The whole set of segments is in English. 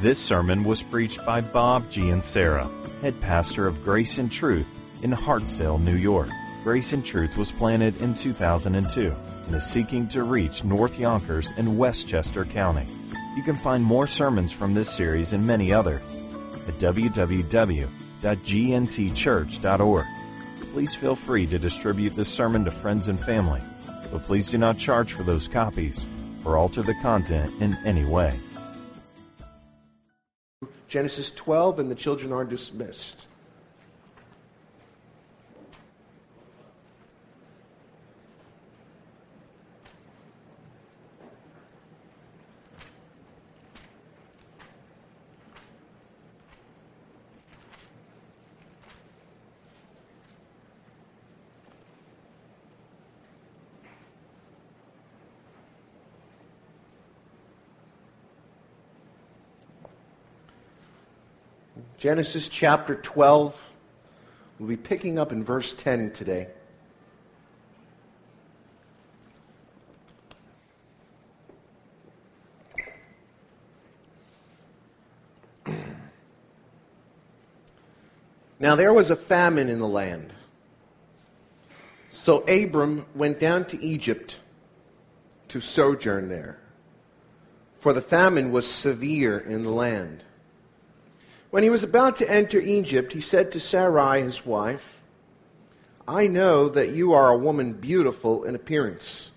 This sermon was preached by Bob G. and Sarah, head pastor of Grace and Truth in Hartsdale, New York. Grace and Truth was planted in 2002 and is seeking to reach North Yonkers and Westchester County. You can find more sermons from this series and many others at www.gntchurch.org. Please feel free to distribute this sermon to friends and family, but please do not charge for those copies or alter the content in any way. Genesis 12, and the children are dismissed. Genesis chapter 12. We'll be picking up in verse 10 today. Now there was a famine in the land. So Abram went down to Egypt to sojourn there, for the famine was severe in the land. When he was about to enter Egypt, he said to Sarai, his wife, I know that you are a woman beautiful in appearance.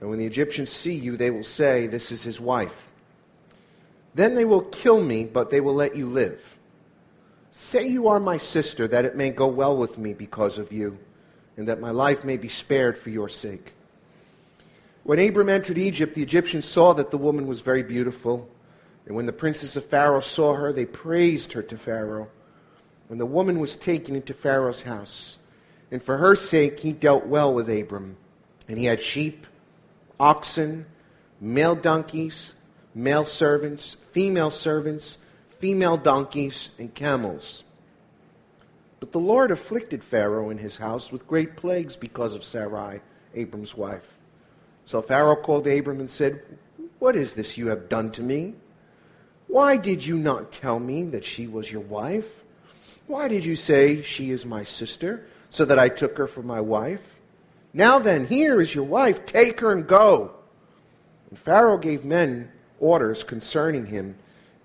And when the Egyptians see you, they will say, This is his wife. Then they will kill me, but they will let you live. Say you are my sister, that it may go well with me because of you, and that my life may be spared for your sake. When Abram entered Egypt, the Egyptians saw that the woman was very beautiful. And when the princes of Pharaoh saw her, they praised her to Pharaoh. When the woman was taken into Pharaoh's house, and for her sake he dealt well with Abram. And he had sheep, oxen, male donkeys, male servants, female servants, female donkeys, and camels. But the Lord afflicted Pharaoh and his house with great plagues because of Sarai, Abram's wife. So Pharaoh called Abram and said, What is this you have done to me? Why did you not tell me that she was your wife? Why did you say she is my sister, so that I took her for my wife? Now then, here is your wife. Take her and go. And Pharaoh gave men orders concerning him,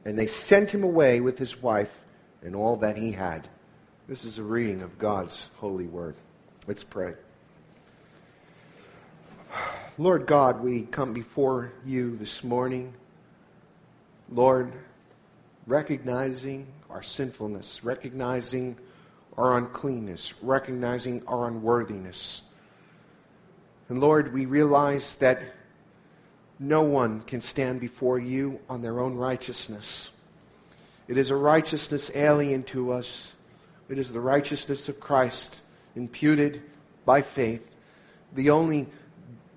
and they sent him away with his wife and all that he had. This is a reading of God's holy word. Let's pray. Lord God, we come before you this morning. Lord, recognizing our sinfulness, recognizing our uncleanness, recognizing our unworthiness. And Lord, we realize that no one can stand before you on their own righteousness. It is a righteousness alien to us. It is the righteousness of Christ imputed by faith, the only,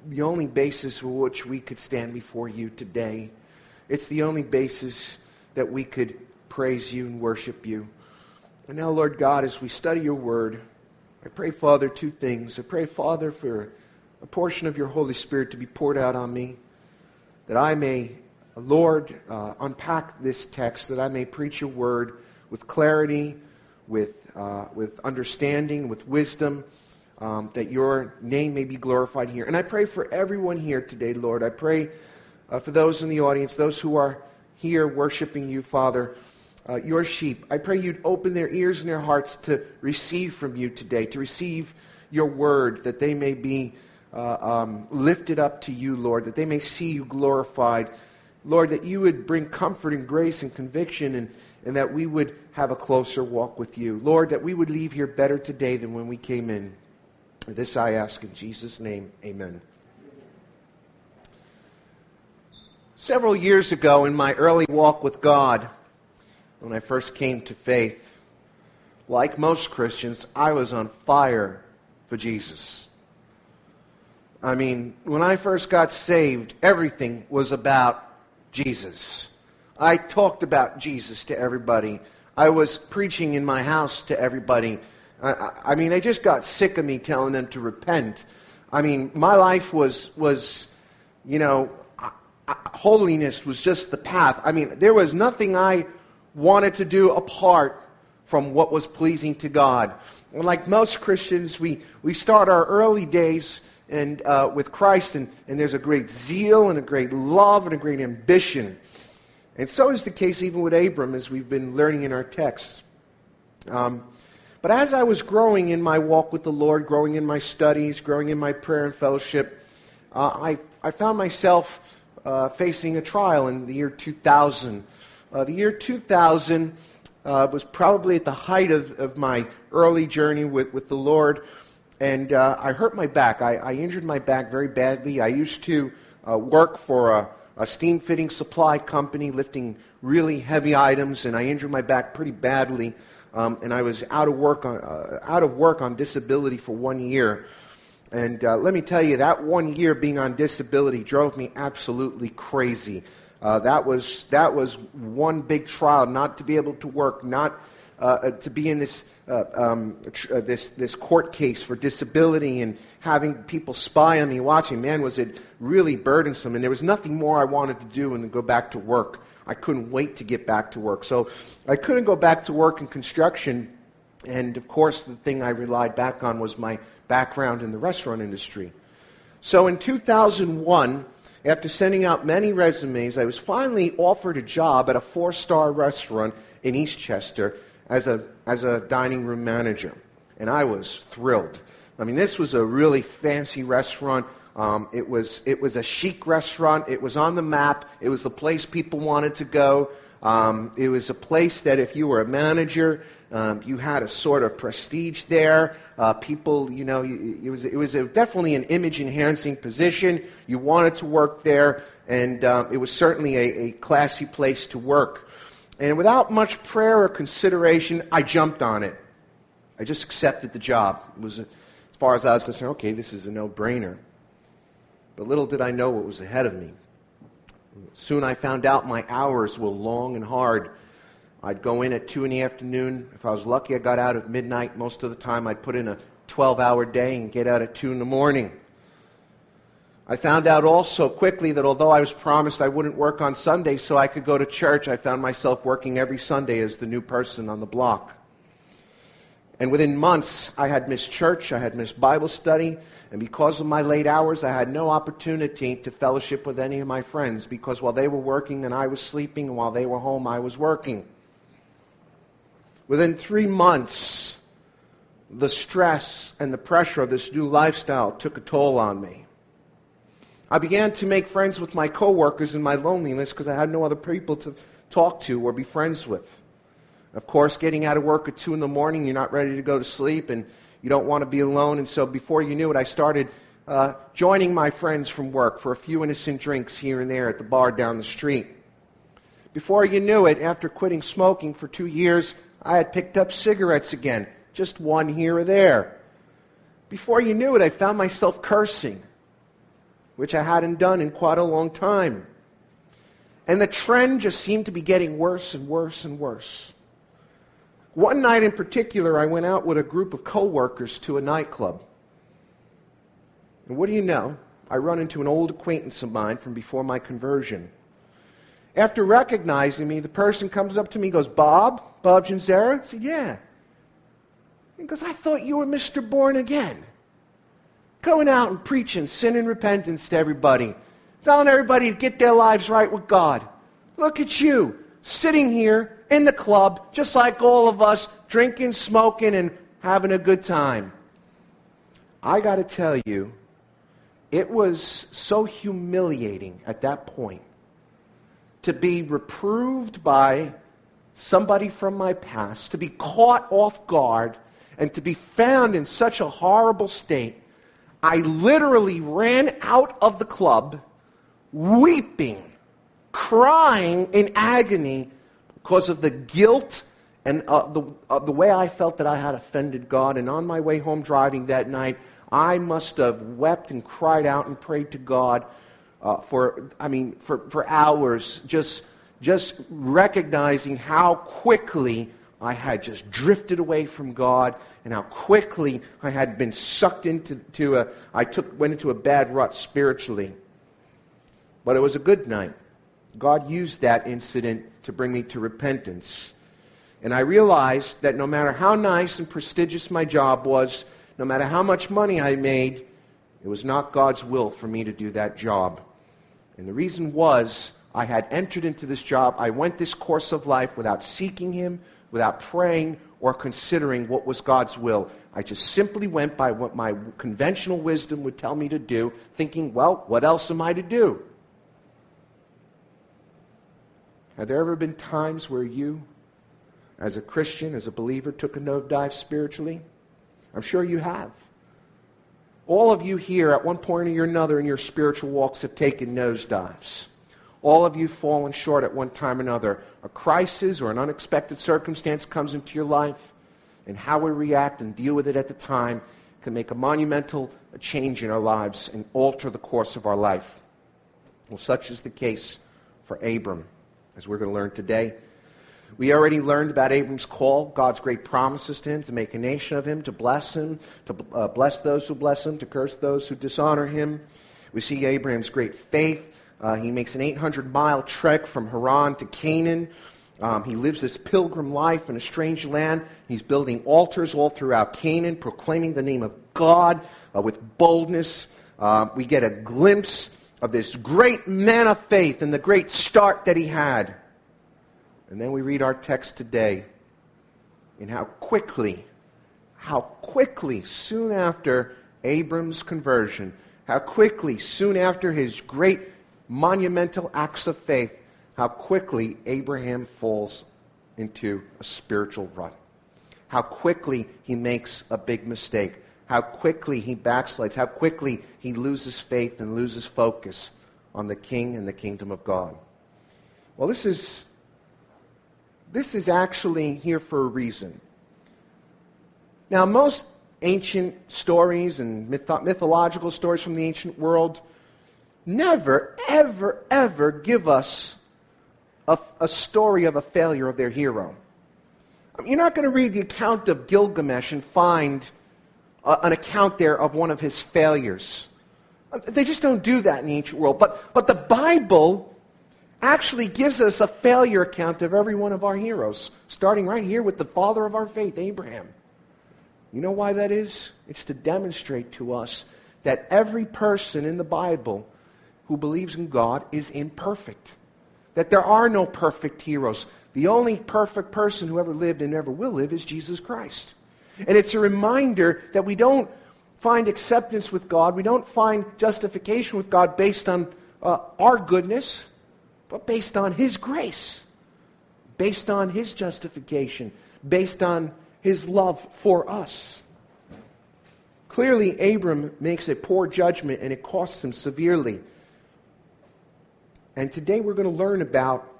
the only basis for which we could stand before you today. It's the only basis that we could praise you and worship you. And now, Lord God, as we study your word, I pray, Father, two things. I pray, Father, for a portion of your Holy Spirit to be poured out on me, that I may, Lord, uh, unpack this text, that I may preach your word with clarity, with, uh, with understanding, with wisdom, um, that your name may be glorified here. And I pray for everyone here today, Lord. I pray uh, for those in the audience, those who are here worshiping you, Father, uh, your sheep. I pray you'd open their ears and their hearts to receive from you today, to receive your word, that they may be uh, um, lifted up to you, Lord, that they may see you glorified. Lord, that you would bring comfort and grace and conviction, and, and that we would have a closer walk with you. Lord, that we would leave here better today than when we came in. This I ask in Jesus' name. Amen. Several years ago, in my early walk with God, when I first came to faith, like most Christians, I was on fire for Jesus. I mean, when I first got saved, everything was about Jesus. I talked about Jesus to everybody. I was preaching in my house to everybody. I, I mean, they just got sick of me telling them to repent. I mean, my life was was, you know, holiness was just the path. I mean, there was nothing I wanted to do apart from what was pleasing to God. And like most Christians, we, we start our early days and uh, with Christ, and, and there's a great zeal and a great love and a great ambition. And so is the case even with Abram, as we've been learning in our text. Um, but as I was growing in my walk with the Lord, growing in my studies, growing in my prayer and fellowship, uh, I, I found myself uh, facing a trial in the year 2000. Uh, the year 2000 uh, was probably at the height of, of my early journey with, with the Lord, and uh, I hurt my back. I, I injured my back very badly. I used to uh, work for a, a steam fitting supply company lifting really heavy items, and I injured my back pretty badly. Um, and I was out of work on uh, out of work on disability for one year. And uh, let me tell you, that one year being on disability drove me absolutely crazy. Uh, that was that was one big trial, not to be able to work, not uh, uh to be in this uh, um, tr- uh, this this court case for disability, and having people spy on me, watching. Man, was it really burdensome? And there was nothing more I wanted to do than go back to work. I couldn't wait to get back to work. So I couldn't go back to work in construction. And of course, the thing I relied back on was my background in the restaurant industry. So in 2001, after sending out many resumes, I was finally offered a job at a four star restaurant in Eastchester as a, as a dining room manager. And I was thrilled. I mean, this was a really fancy restaurant. Um, it was it was a chic restaurant. It was on the map. It was the place people wanted to go. Um, it was a place that if you were a manager, um, you had a sort of prestige there. Uh, people, you know, it was it was a, definitely an image enhancing position. You wanted to work there, and um, it was certainly a, a classy place to work. And without much prayer or consideration, I jumped on it. I just accepted the job. It was, as far as I was concerned, okay, this is a no-brainer. But little did I know what was ahead of me. Soon I found out my hours were long and hard. I'd go in at 2 in the afternoon. If I was lucky, I got out at midnight. Most of the time, I'd put in a 12 hour day and get out at 2 in the morning. I found out also quickly that although I was promised I wouldn't work on Sunday so I could go to church, I found myself working every Sunday as the new person on the block. And within months, I had missed church, I had missed Bible study, and because of my late hours, I had no opportunity to fellowship with any of my friends because while they were working and I was sleeping, and while they were home, I was working. Within three months, the stress and the pressure of this new lifestyle took a toll on me. I began to make friends with my coworkers in my loneliness because I had no other people to talk to or be friends with. Of course, getting out of work at 2 in the morning, you're not ready to go to sleep and you don't want to be alone. And so before you knew it, I started uh, joining my friends from work for a few innocent drinks here and there at the bar down the street. Before you knew it, after quitting smoking for two years, I had picked up cigarettes again, just one here or there. Before you knew it, I found myself cursing, which I hadn't done in quite a long time. And the trend just seemed to be getting worse and worse and worse. One night in particular, I went out with a group of coworkers to a nightclub. And what do you know? I run into an old acquaintance of mine from before my conversion. After recognizing me, the person comes up to me and goes, Bob? Bob Janzera? I said, Yeah. He goes, I thought you were Mr. Born Again. Going out and preaching sin and repentance to everybody, telling everybody to get their lives right with God. Look at you, sitting here in the club, just like all of us, drinking, smoking, and having a good time. I got to tell you, it was so humiliating at that point to be reproved by somebody from my past, to be caught off guard, and to be found in such a horrible state. I literally ran out of the club weeping, crying in agony because of the guilt and uh, the, uh, the way I felt that I had offended God. And on my way home driving that night, I must have wept and cried out and prayed to God uh, for, I mean, for, for hours, just, just recognizing how quickly I had just drifted away from God and how quickly I had been sucked into to a, I took, went into a bad rut spiritually. but it was a good night. God used that incident to bring me to repentance. And I realized that no matter how nice and prestigious my job was, no matter how much money I made, it was not God's will for me to do that job. And the reason was I had entered into this job. I went this course of life without seeking Him, without praying, or considering what was God's will. I just simply went by what my conventional wisdom would tell me to do, thinking, well, what else am I to do? Have there ever been times where you, as a Christian, as a believer, took a nosedive spiritually? I'm sure you have. All of you here, at one point or another in your spiritual walks, have taken nosedives. All of you fallen short at one time or another. A crisis or an unexpected circumstance comes into your life, and how we react and deal with it at the time can make a monumental change in our lives and alter the course of our life. Well, such is the case for Abram as we're going to learn today. We already learned about Abram's call, God's great promises to him to make a nation of him, to bless him, to uh, bless those who bless him, to curse those who dishonor him. We see Abraham's great faith. Uh, he makes an 800 mile trek from Haran to Canaan. Um, he lives this pilgrim life in a strange land. He's building altars all throughout Canaan, proclaiming the name of God uh, with boldness. Uh, we get a glimpse of this great man of faith and the great start that he had. And then we read our text today and how quickly, how quickly, soon after Abram's conversion, how quickly, soon after his great monumental acts of faith, how quickly Abraham falls into a spiritual rut. How quickly he makes a big mistake how quickly he backslides, how quickly he loses faith and loses focus on the king and the kingdom of God. Well, this is this is actually here for a reason. Now, most ancient stories and mytho- mythological stories from the ancient world never, ever, ever give us a, a story of a failure of their hero. I mean, you're not going to read the account of Gilgamesh and find an account there of one of his failures. They just don't do that in the ancient world. But, but the Bible actually gives us a failure account of every one of our heroes, starting right here with the father of our faith, Abraham. You know why that is? It's to demonstrate to us that every person in the Bible who believes in God is imperfect. That there are no perfect heroes. The only perfect person who ever lived and ever will live is Jesus Christ. And it's a reminder that we don't find acceptance with God, we don't find justification with God based on uh, our goodness, but based on His grace, based on His justification, based on His love for us. Clearly, Abram makes a poor judgment and it costs him severely. And today we're going to learn about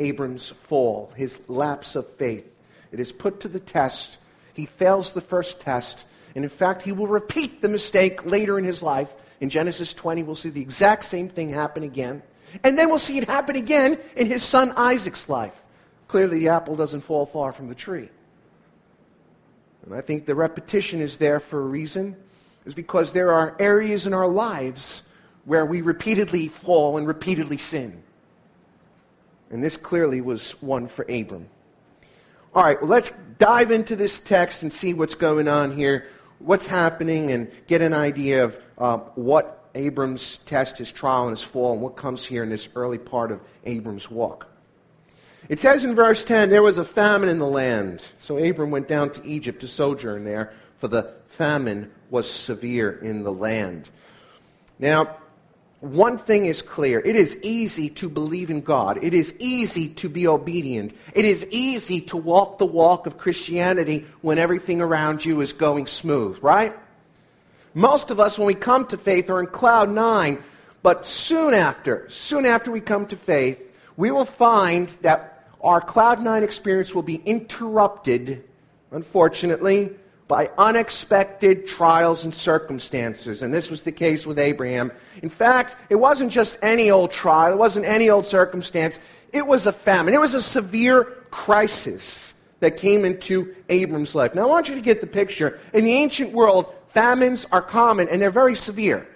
Abram's fall, his lapse of faith. It is put to the test he fails the first test. And in fact, he will repeat the mistake later in his life. In Genesis 20, we'll see the exact same thing happen again. And then we'll see it happen again in his son Isaac's life. Clearly, the apple doesn't fall far from the tree. And I think the repetition is there for a reason, is because there are areas in our lives where we repeatedly fall and repeatedly sin. And this clearly was one for Abram. All right, well, let's dive into this text and see what's going on here, what's happening, and get an idea of uh, what Abram's test, his trial, and his fall, and what comes here in this early part of Abram's walk. It says in verse 10 there was a famine in the land. So Abram went down to Egypt to sojourn there, for the famine was severe in the land. Now, one thing is clear. It is easy to believe in God. It is easy to be obedient. It is easy to walk the walk of Christianity when everything around you is going smooth, right? Most of us, when we come to faith, are in cloud nine. But soon after, soon after we come to faith, we will find that our cloud nine experience will be interrupted, unfortunately, by unexpected trials and circumstances. And this was the case with Abraham. In fact, it wasn't just any old trial, it wasn't any old circumstance. It was a famine. It was a severe crisis that came into Abram's life. Now, I want you to get the picture. In the ancient world, famines are common and they're very severe.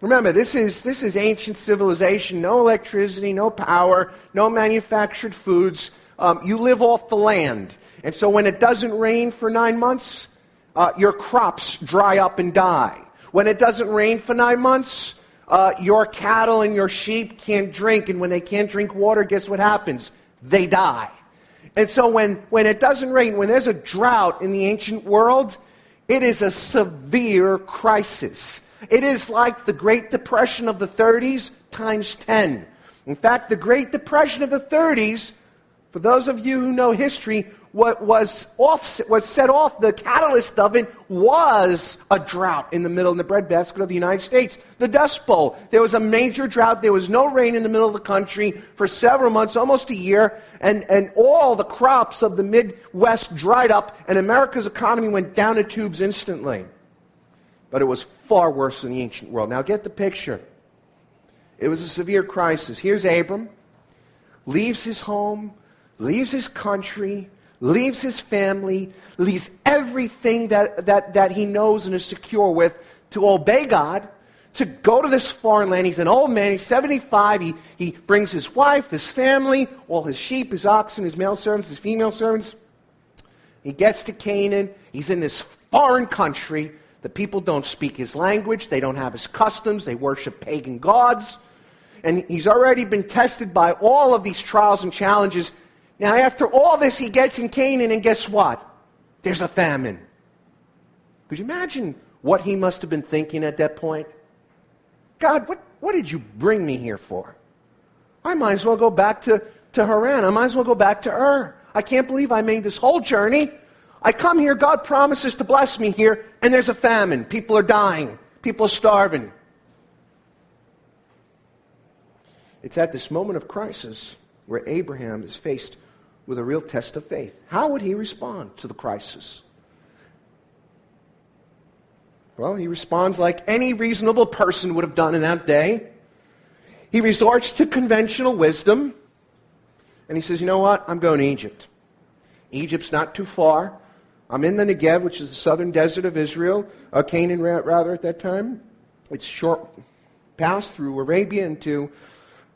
Remember, this is, this is ancient civilization. No electricity, no power, no manufactured foods. Um, you live off the land. And so when it doesn't rain for nine months, uh, your crops dry up and die. When it doesn't rain for nine months, uh, your cattle and your sheep can't drink. And when they can't drink water, guess what happens? They die. And so when, when it doesn't rain, when there's a drought in the ancient world, it is a severe crisis. It is like the Great Depression of the 30s times 10. In fact, the Great Depression of the 30s, for those of you who know history, what was, off, was set off, the catalyst of it was a drought in the middle of the breadbasket of the United States. The Dust Bowl. There was a major drought. There was no rain in the middle of the country for several months, almost a year, and, and all the crops of the Midwest dried up, and America's economy went down the tubes instantly. But it was far worse than the ancient world. Now get the picture. It was a severe crisis. Here's Abram, leaves his home, leaves his country, leaves his family, leaves everything that, that, that he knows and is secure with to obey God, to go to this foreign land. He's an old man, he's 75. He, he brings his wife, his family, all his sheep, his oxen, his male servants, his female servants. He gets to Canaan. He's in this foreign country. The people don't speak his language, they don't have his customs, they worship pagan gods. And he's already been tested by all of these trials and challenges now, after all this, he gets in Canaan, and guess what? There's a famine. Could you imagine what he must have been thinking at that point? God, what, what did you bring me here for? I might as well go back to, to Haran. I might as well go back to Ur. I can't believe I made this whole journey. I come here, God promises to bless me here, and there's a famine. People are dying. People are starving. It's at this moment of crisis where Abraham is faced with a real test of faith. How would he respond to the crisis? Well, he responds like any reasonable person would have done in that day. He resorts to conventional wisdom, and he says, You know what? I'm going to Egypt. Egypt's not too far. I'm in the Negev, which is the southern desert of Israel, uh, Canaan rather at that time. It's short pass through Arabia into,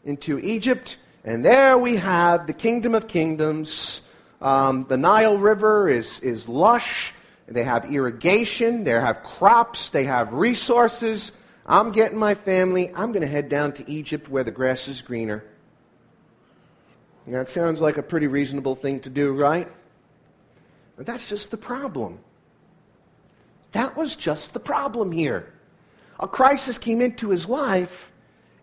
into Egypt. And there we have the kingdom of kingdoms. Um, the Nile River is, is lush. They have irrigation. They have crops. They have resources. I'm getting my family. I'm going to head down to Egypt where the grass is greener. That sounds like a pretty reasonable thing to do, right? But that's just the problem. That was just the problem here. A crisis came into his life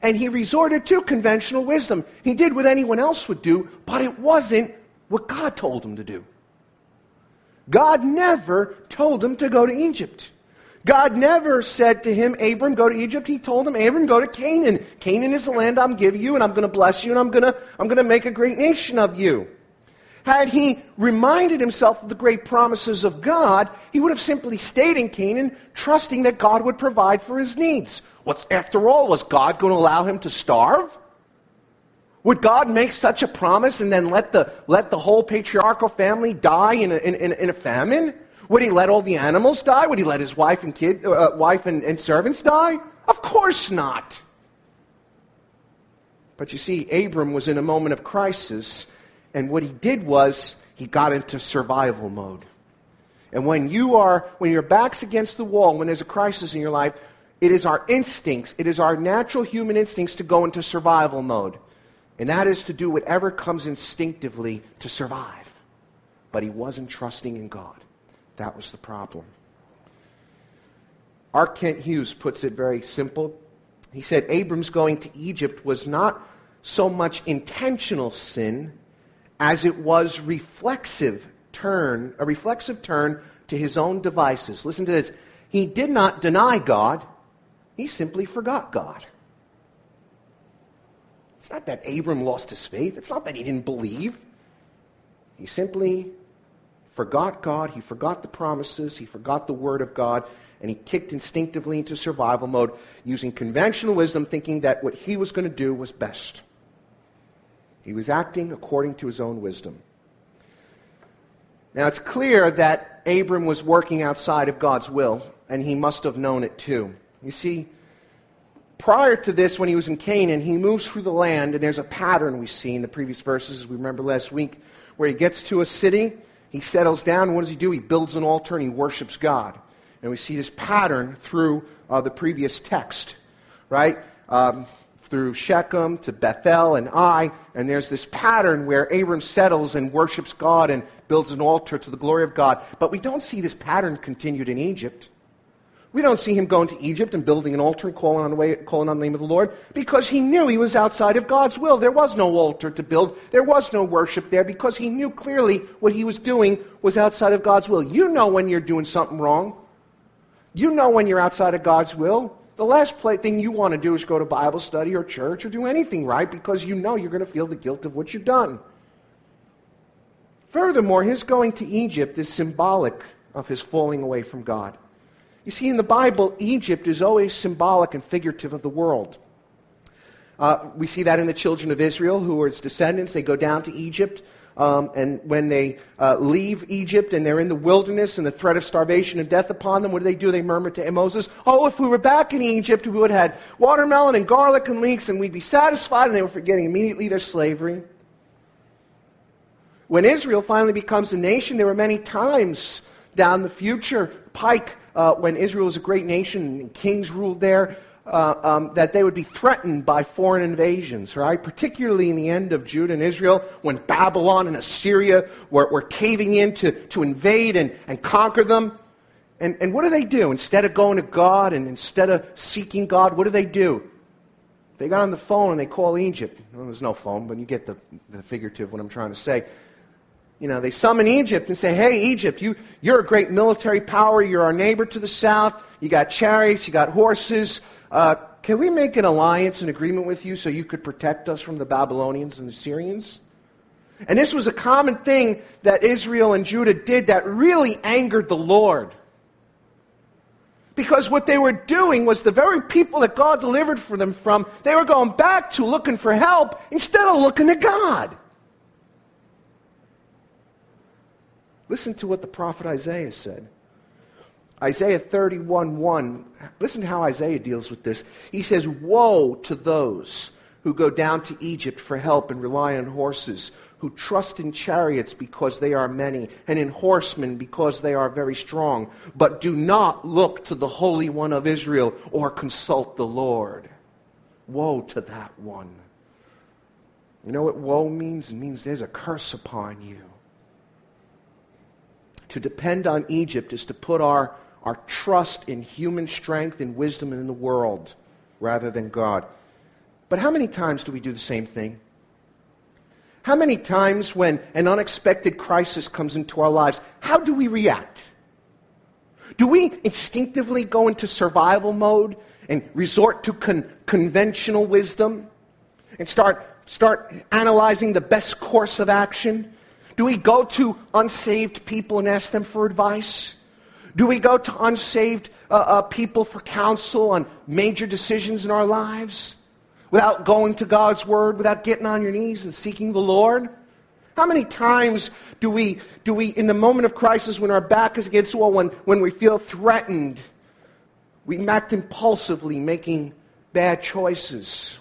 and he resorted to conventional wisdom. He did what anyone else would do, but it wasn't what God told him to do. God never told him to go to Egypt. God never said to him, Abram, go to Egypt. He told him, Abram, go to Canaan. Canaan is the land I'm giving you, and I'm going to bless you, and I'm going to, I'm going to make a great nation of you. Had he reminded himself of the great promises of God, he would have simply stayed in Canaan, trusting that God would provide for his needs. What, after all, was God going to allow him to starve? Would God make such a promise and then let the, let the whole patriarchal family die in a, in, in a famine? Would he let all the animals die? Would he let his wife and kid, uh, wife and, and servants die? Of course not. But you see, Abram was in a moment of crisis, and what he did was he got into survival mode. And when you are, when your back's against the wall, when there's a crisis in your life, it is our instincts, it is our natural human instincts to go into survival mode. And that is to do whatever comes instinctively to survive. But he wasn't trusting in God. That was the problem. R. Kent Hughes puts it very simple. He said Abram's going to Egypt was not so much intentional sin as it was reflexive turn, a reflexive turn to his own devices. Listen to this. He did not deny God. He simply forgot God. It's not that Abram lost his faith. It's not that he didn't believe. He simply forgot God. He forgot the promises. He forgot the Word of God. And he kicked instinctively into survival mode using conventional wisdom, thinking that what he was going to do was best. He was acting according to his own wisdom. Now, it's clear that Abram was working outside of God's will, and he must have known it too. You see, prior to this, when he was in Canaan, he moves through the land, and there's a pattern we see in the previous verses, we remember last week, where he gets to a city, he settles down, and what does he do? He builds an altar and he worships God. And we see this pattern through uh, the previous text, right? Um, through Shechem to Bethel and Ai, and there's this pattern where Abram settles and worships God and builds an altar to the glory of God. But we don't see this pattern continued in Egypt. We don't see him going to Egypt and building an altar and calling on, way, calling on the name of the Lord because he knew he was outside of God's will. There was no altar to build. There was no worship there because he knew clearly what he was doing was outside of God's will. You know when you're doing something wrong. You know when you're outside of God's will. The last thing you want to do is go to Bible study or church or do anything right because you know you're going to feel the guilt of what you've done. Furthermore, his going to Egypt is symbolic of his falling away from God. You see, in the Bible, Egypt is always symbolic and figurative of the world. Uh, we see that in the children of Israel, who are its descendants. They go down to Egypt, um, and when they uh, leave Egypt and they're in the wilderness and the threat of starvation and death upon them, what do they do? They murmur to Moses, Oh, if we were back in Egypt, we would have had watermelon and garlic and leeks, and we'd be satisfied. And they were forgetting immediately their slavery. When Israel finally becomes a nation, there were many times down the future, pike uh, when Israel was a great nation and kings ruled there, uh, um, that they would be threatened by foreign invasions, right? Particularly in the end of Judah and Israel, when Babylon and Assyria were, were caving in to, to invade and, and conquer them. And, and what do they do? Instead of going to God and instead of seeking God, what do they do? They got on the phone and they call Egypt. Well, there's no phone, but you get the, the figurative what I'm trying to say you know, they summon Egypt and say, hey, Egypt, you, you're a great military power. You're our neighbor to the south. You got chariots. You got horses. Uh, can we make an alliance, an agreement with you so you could protect us from the Babylonians and the Syrians? And this was a common thing that Israel and Judah did that really angered the Lord. Because what they were doing was the very people that God delivered for them from, they were going back to looking for help instead of looking to God. Listen to what the prophet Isaiah said. Isaiah 31:1. Listen to how Isaiah deals with this. He says, "Woe to those who go down to Egypt for help and rely on horses, who trust in chariots because they are many, and in horsemen because they are very strong, but do not look to the Holy One of Israel or consult the Lord." Woe to that one. You know what woe means? It means there's a curse upon you. To depend on Egypt is to put our, our trust in human strength and wisdom in the world rather than God. But how many times do we do the same thing? How many times when an unexpected crisis comes into our lives, how do we react? Do we instinctively go into survival mode and resort to con- conventional wisdom and start, start analyzing the best course of action? Do we go to unsaved people and ask them for advice? Do we go to unsaved uh, uh, people for counsel on major decisions in our lives without going to God's Word, without getting on your knees and seeking the Lord? How many times do we, do we in the moment of crisis, when our back is against the wall, when, when we feel threatened, we act impulsively, making bad choices?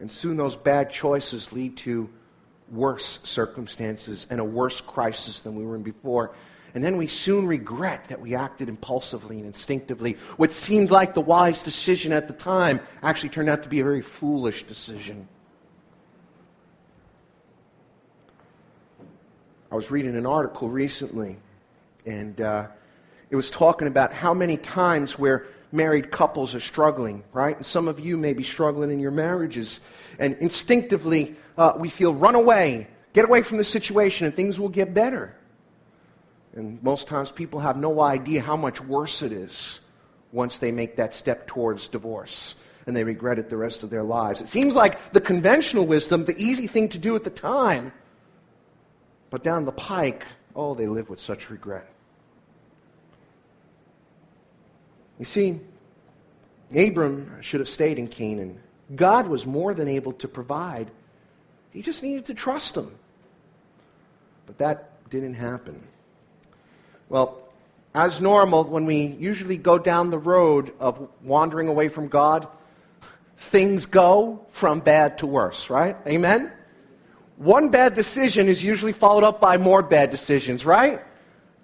And soon those bad choices lead to worse circumstances and a worse crisis than we were in before. And then we soon regret that we acted impulsively and instinctively. What seemed like the wise decision at the time actually turned out to be a very foolish decision. I was reading an article recently, and uh, it was talking about how many times where married couples are struggling, right? And some of you may be struggling in your marriages. And instinctively, uh, we feel run away, get away from the situation, and things will get better. And most times people have no idea how much worse it is once they make that step towards divorce. And they regret it the rest of their lives. It seems like the conventional wisdom, the easy thing to do at the time. But down the pike, oh, they live with such regret. You see, Abram should have stayed in Canaan. God was more than able to provide. He just needed to trust him. But that didn't happen. Well, as normal, when we usually go down the road of wandering away from God, things go from bad to worse, right? Amen? One bad decision is usually followed up by more bad decisions, right?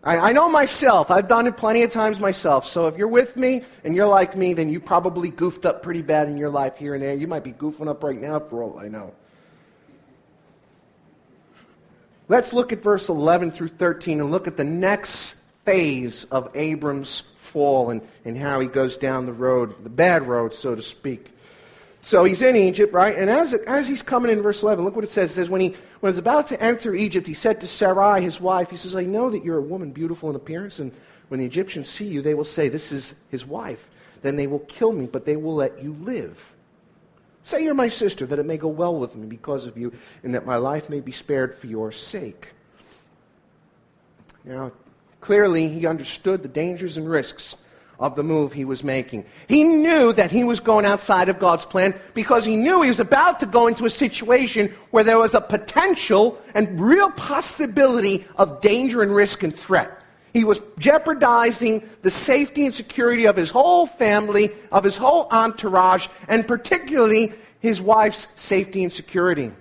I, I know myself. I've done it plenty of times myself. So if you're with me and you're like me, then you probably goofed up pretty bad in your life here and there. You might be goofing up right now for all I know. Let's look at verse 11 through 13 and look at the next phase of Abram's fall and, and how he goes down the road, the bad road, so to speak. So he's in Egypt, right? And as, as he's coming in verse 11, look what it says. It says, when he was about to enter Egypt, he said to Sarai, his wife, he says, I know that you're a woman beautiful in appearance, and when the Egyptians see you, they will say, This is his wife. Then they will kill me, but they will let you live. Say you're my sister, that it may go well with me because of you, and that my life may be spared for your sake. Now, clearly, he understood the dangers and risks of the move he was making. He knew that he was going outside of God's plan because he knew he was about to go into a situation where there was a potential and real possibility of danger and risk and threat. He was jeopardizing the safety and security of his whole family, of his whole entourage, and particularly his wife's safety and security.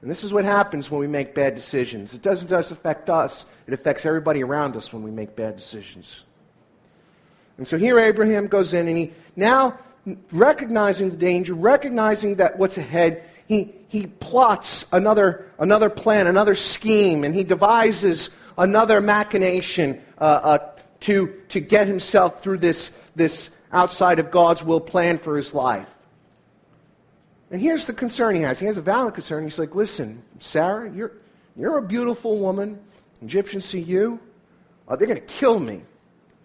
And this is what happens when we make bad decisions. It doesn't just affect us, it affects everybody around us when we make bad decisions. And so here Abraham goes in and he now recognizing the danger, recognizing that what's ahead, he, he plots another, another plan, another scheme, and he devises another machination uh, uh, to, to get himself through this, this outside of God's will plan for his life. And here's the concern he has. He has a valid concern. He's like, listen, Sarah, you're, you're a beautiful woman. Egyptians see you. Uh, they're going to kill me.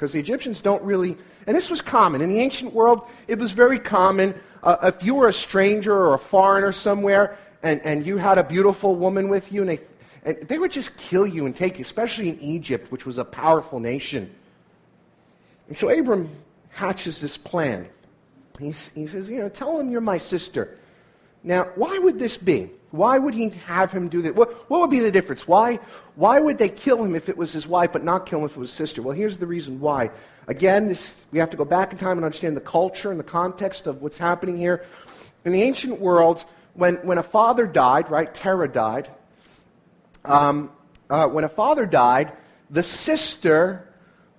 Because the Egyptians don't really, and this was common. In the ancient world, it was very common. Uh, if you were a stranger or a foreigner somewhere and, and you had a beautiful woman with you, and they, and they would just kill you and take you, especially in Egypt, which was a powerful nation. And so Abram hatches this plan. He's, he says, you know, tell them you're my sister. Now, why would this be? Why would he have him do that? What, what would be the difference? Why, why would they kill him if it was his wife, but not kill him if it was his sister? Well, here's the reason why. Again, this, we have to go back in time and understand the culture and the context of what's happening here. In the ancient world, when, when a father died, right, Terah died, um, uh, when a father died, the sister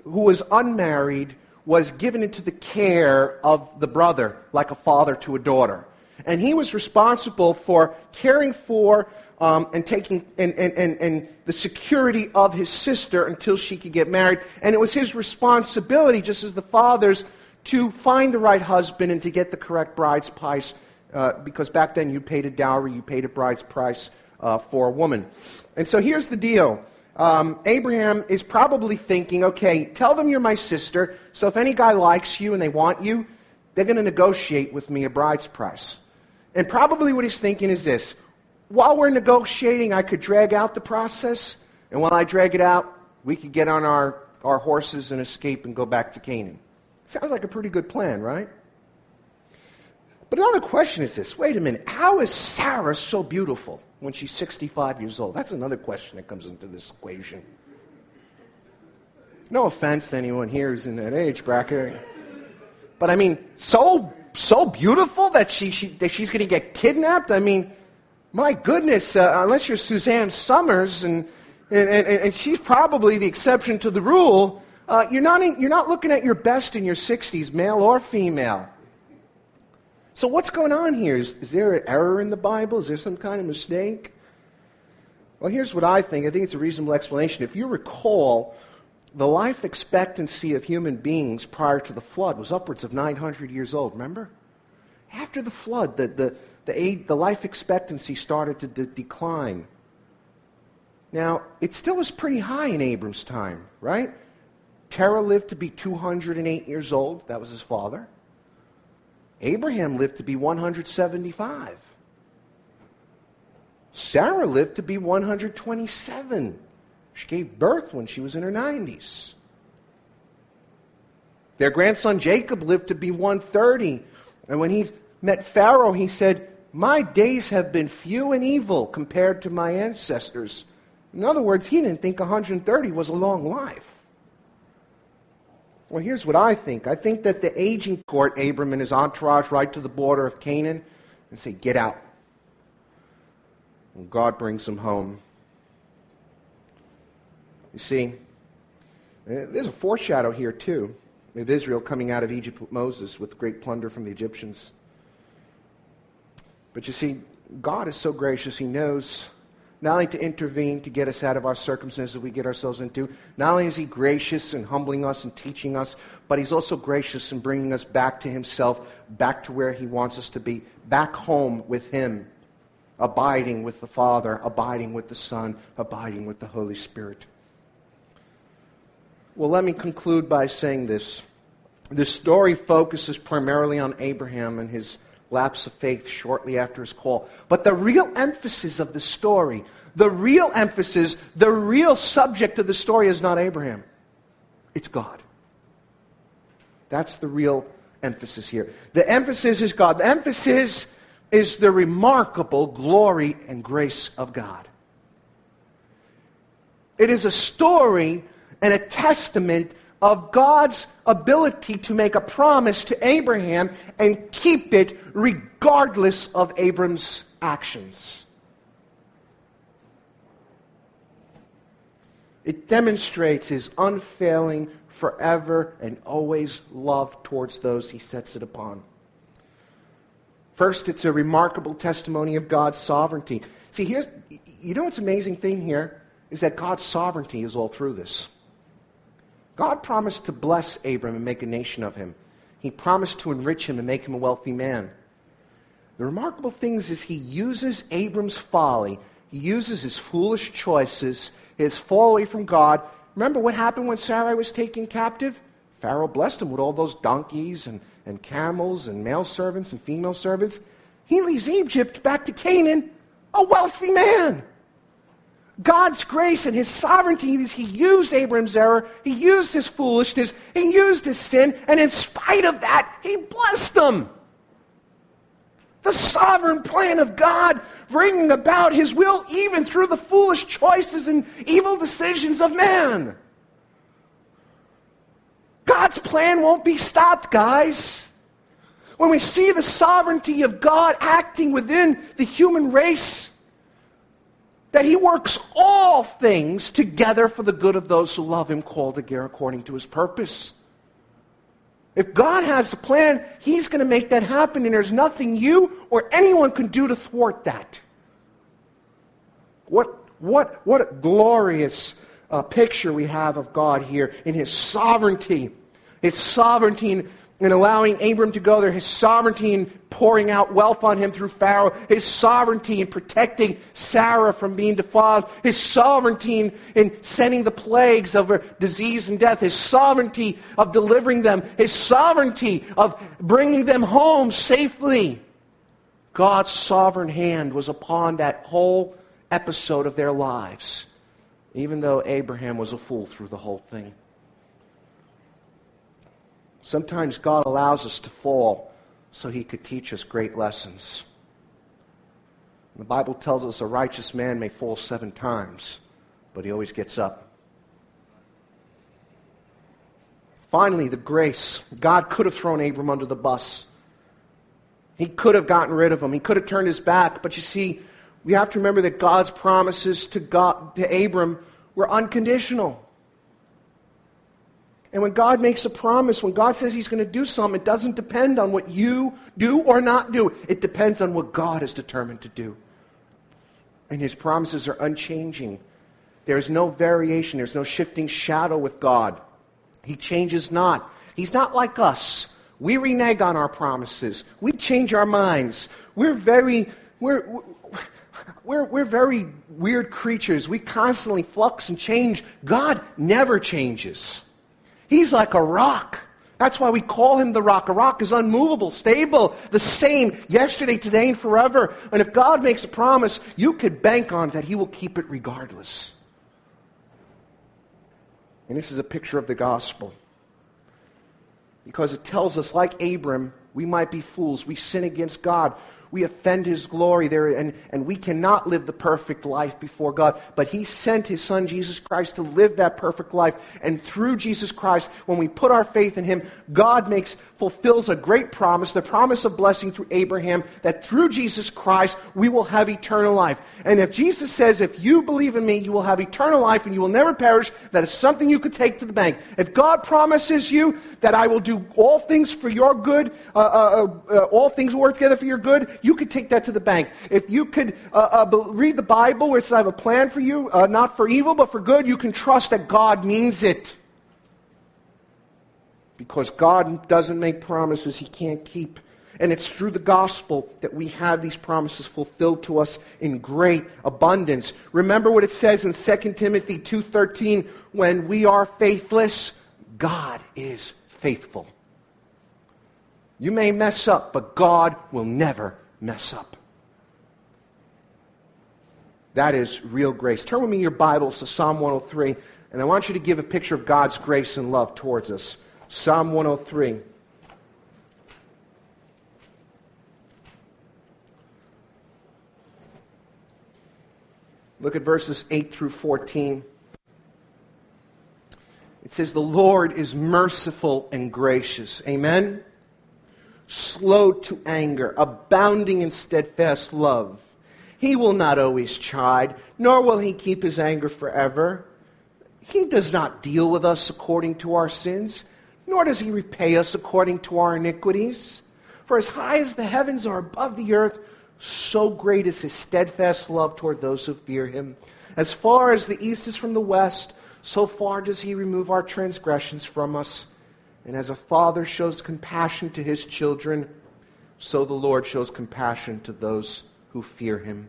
who was unmarried was given into the care of the brother, like a father to a daughter and he was responsible for caring for um, and taking and, and, and, and the security of his sister until she could get married. And it was his responsibility, just as the father's, to find the right husband and to get the correct bride's price. Uh, because back then you paid a dowry, you paid a bride's price uh, for a woman. And so here's the deal. Um, Abraham is probably thinking, okay, tell them you're my sister, so if any guy likes you and they want you, they're going to negotiate with me a bride's price. And probably what he's thinking is this while we're negotiating, I could drag out the process, and while I drag it out, we could get on our, our horses and escape and go back to Canaan. Sounds like a pretty good plan, right? But another question is this wait a minute, how is Sarah so beautiful when she's 65 years old? That's another question that comes into this equation. No offense to anyone here who's in that age bracket. But I mean, so so beautiful that she, she that she's going to get kidnapped? I mean, my goodness, uh, unless you're Suzanne Somers and, and, and, and, she's probably the exception to the rule, uh, you're, not in, you're not looking at your best in your 60s, male or female. So what's going on here? Is, is there an error in the Bible? Is there some kind of mistake? Well, here's what I think. I think it's a reasonable explanation. If you recall, the life expectancy of human beings prior to the flood was upwards of 900 years old, remember? After the flood, the, the, the, the life expectancy started to de- decline. Now, it still was pretty high in Abram's time, right? Terah lived to be 208 years old. That was his father. Abraham lived to be 175. Sarah lived to be 127. She gave birth when she was in her 90s. Their grandson Jacob lived to be 130. And when he met Pharaoh, he said, My days have been few and evil compared to my ancestors. In other words, he didn't think 130 was a long life. Well, here's what I think. I think that the aging court Abram and his entourage right to the border of Canaan and say, Get out. And God brings them home. You see, uh, there's a foreshadow here, too, of Israel coming out of Egypt with Moses with great plunder from the Egyptians. But you see, God is so gracious, He knows not only to intervene to get us out of our circumstances that we get ourselves into, not only is He gracious in humbling us and teaching us, but He's also gracious in bringing us back to Himself, back to where He wants us to be, back home with Him, abiding with the Father, abiding with the Son, abiding with the Holy Spirit. Well, let me conclude by saying this. The story focuses primarily on Abraham and his lapse of faith shortly after his call. But the real emphasis of the story, the real emphasis, the real subject of the story is not Abraham. It's God. That's the real emphasis here. The emphasis is God. The emphasis is the remarkable glory and grace of God. It is a story and a testament of God's ability to make a promise to Abraham and keep it regardless of Abram's actions. It demonstrates his unfailing, forever, and always love towards those he sets it upon. First, it's a remarkable testimony of God's sovereignty. See, here's, you know what's amazing thing here? Is that God's sovereignty is all through this. God promised to bless Abram and make a nation of him. He promised to enrich him and make him a wealthy man. The remarkable thing is he uses Abram's folly, he uses his foolish choices, his fall away from God. Remember what happened when Sarai was taken captive? Pharaoh blessed him with all those donkeys and, and camels and male servants and female servants. He leaves Egypt back to Canaan, a wealthy man. God's grace and his sovereignty is he used Abram's error, he used his foolishness, he used his sin, and in spite of that, he blessed them. The sovereign plan of God bringing about his will even through the foolish choices and evil decisions of man. God's plan won't be stopped, guys. When we see the sovereignty of God acting within the human race, that he works all things together for the good of those who love him, called again according to his purpose. If God has a plan, he's going to make that happen, and there's nothing you or anyone can do to thwart that. What, what, what a glorious uh, picture we have of God here in his sovereignty. His sovereignty in allowing Abram to go there, his sovereignty in pouring out wealth on him through Pharaoh, his sovereignty in protecting Sarah from being defiled, his sovereignty in, in sending the plagues over disease and death, his sovereignty of delivering them, his sovereignty of bringing them home safely. God's sovereign hand was upon that whole episode of their lives, even though Abraham was a fool through the whole thing. Sometimes God allows us to fall so he could teach us great lessons. The Bible tells us a righteous man may fall seven times, but he always gets up. Finally, the grace. God could have thrown Abram under the bus. He could have gotten rid of him. He could have turned his back. But you see, we have to remember that God's promises to, God, to Abram were unconditional. And when God makes a promise, when God says He's going to do something, it doesn't depend on what you do or not do. It depends on what God is determined to do. And His promises are unchanging. There is no variation, there's no shifting shadow with God. He changes not. He's not like us. We renege on our promises. We change our minds. We're very, we're, we're, we're very weird creatures. We constantly flux and change. God never changes. He's like a rock. That's why we call him the rock. A rock is unmovable, stable, the same yesterday, today, and forever. And if God makes a promise, you could bank on that he will keep it regardless. And this is a picture of the gospel. Because it tells us, like Abram, we might be fools. We sin against God. We offend His glory there, and, and we cannot live the perfect life before God. But He sent His Son, Jesus Christ, to live that perfect life. And through Jesus Christ, when we put our faith in Him, God makes, fulfills a great promise, the promise of blessing through Abraham, that through Jesus Christ, we will have eternal life. And if Jesus says, if you believe in me, you will have eternal life and you will never perish, that is something you could take to the bank. If God promises you that I will do all things for your good, uh, uh, uh, all things work together for your good, you could take that to the bank. If you could uh, uh, read the Bible where it says, I have a plan for you, uh, not for evil, but for good, you can trust that God means it. Because God doesn't make promises he can't keep. And it's through the gospel that we have these promises fulfilled to us in great abundance. Remember what it says in 2 Timothy 2:13, when we are faithless, God is faithful. You may mess up, but God will never mess up. That is real grace. Turn with me your Bibles to Psalm 103, and I want you to give a picture of God's grace and love towards us. Psalm 103. Look at verses 8 through 14. It says, The Lord is merciful and gracious. Amen? Slow to anger, abounding in steadfast love. He will not always chide, nor will he keep his anger forever. He does not deal with us according to our sins, nor does he repay us according to our iniquities. For as high as the heavens are above the earth, so great is his steadfast love toward those who fear him. As far as the east is from the west, so far does he remove our transgressions from us. And as a father shows compassion to his children, so the Lord shows compassion to those who fear him.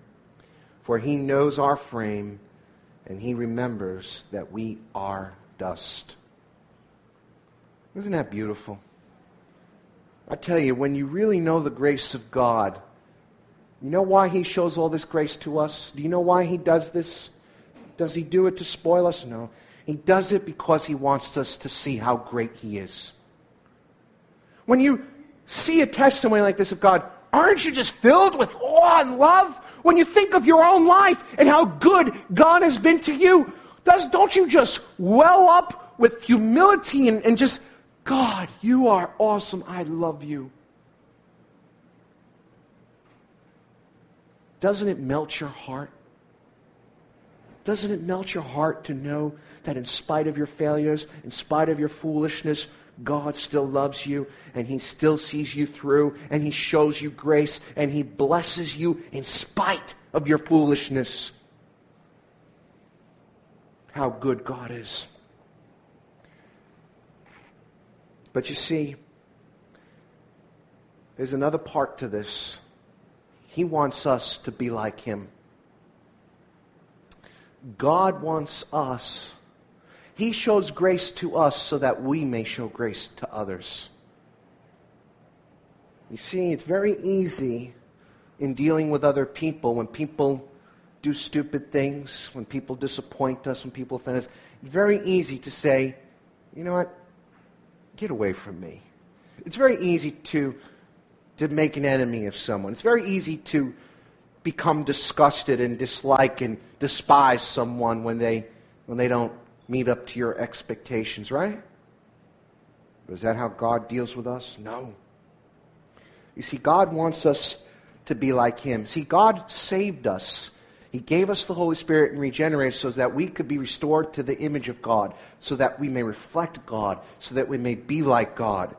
For he knows our frame, and he remembers that we are dust. Isn't that beautiful? I tell you, when you really know the grace of God, you know why he shows all this grace to us? Do you know why he does this? Does he do it to spoil us? No. He does it because he wants us to see how great he is. When you see a testimony like this of God, aren't you just filled with awe and love? When you think of your own life and how good God has been to you, does, don't you just well up with humility and, and just, God, you are awesome. I love you. Doesn't it melt your heart? Doesn't it melt your heart to know that in spite of your failures, in spite of your foolishness, God still loves you and He still sees you through and He shows you grace and He blesses you in spite of your foolishness? How good God is. But you see, there's another part to this. He wants us to be like Him. God wants us. He shows grace to us so that we may show grace to others. You see, it's very easy in dealing with other people when people do stupid things, when people disappoint us, when people offend us. It's very easy to say, you know what? Get away from me. It's very easy to to make an enemy of someone. It's very easy to become disgusted and dislike and despise someone when they when they don't meet up to your expectations, right? Is that how God deals with us? No. You see, God wants us to be like Him. See, God saved us. He gave us the Holy Spirit and regenerated so that we could be restored to the image of God, so that we may reflect God, so that we may be like God.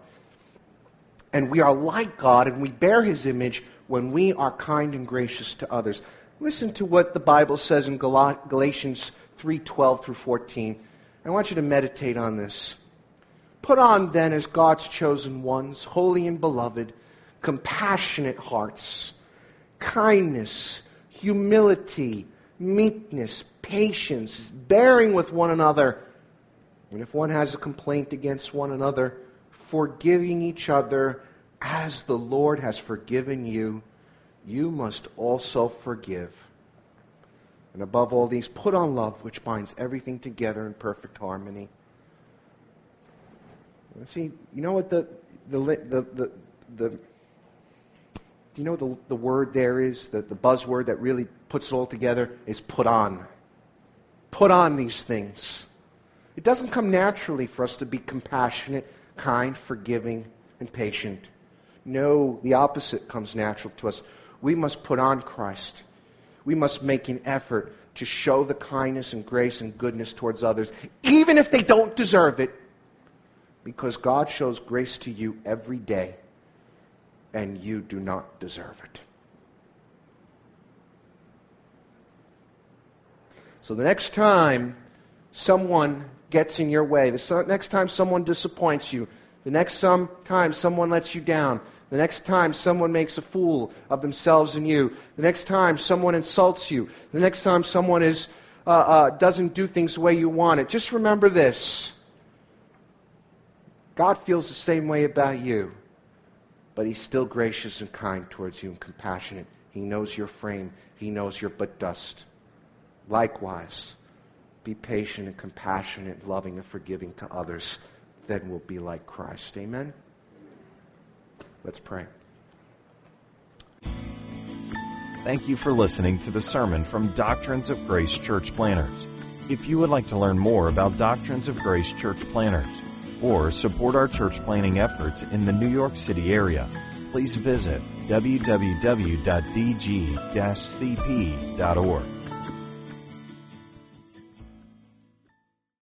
And we are like God and we bear his image when we are kind and gracious to others. Listen to what the Bible says in Galatians 3:12 through 14. I want you to meditate on this. Put on then as God's chosen ones, holy and beloved, compassionate hearts, kindness, humility, meekness, patience, bearing with one another. And if one has a complaint against one another, forgiving each other as the Lord has forgiven you, you must also forgive. And above all these, put on love, which binds everything together in perfect harmony. See, you know what the the the the, the Do you know the, the word there is, the, the buzzword that really puts it all together is put on. Put on these things. It doesn't come naturally for us to be compassionate, kind, forgiving, and patient. No, the opposite comes natural to us. We must put on Christ. We must make an effort to show the kindness and grace and goodness towards others, even if they don't deserve it, because God shows grace to you every day, and you do not deserve it. So the next time someone gets in your way, the next time someone disappoints you, the next time someone lets you down, the next time someone makes a fool of themselves and you, the next time someone insults you, the next time someone is, uh, uh, doesn't do things the way you want it, just remember this. God feels the same way about you, but He's still gracious and kind towards you and compassionate. He knows your frame, He knows you're but dust. Likewise, be patient and compassionate, loving and forgiving to others. Then we'll be like Christ. Amen. Let's pray. Thank you for listening to the sermon from Doctrines of Grace Church Planters. If you would like to learn more about Doctrines of Grace Church Planters or support our church planting efforts in the New York City area, please visit www.dg-cp.org.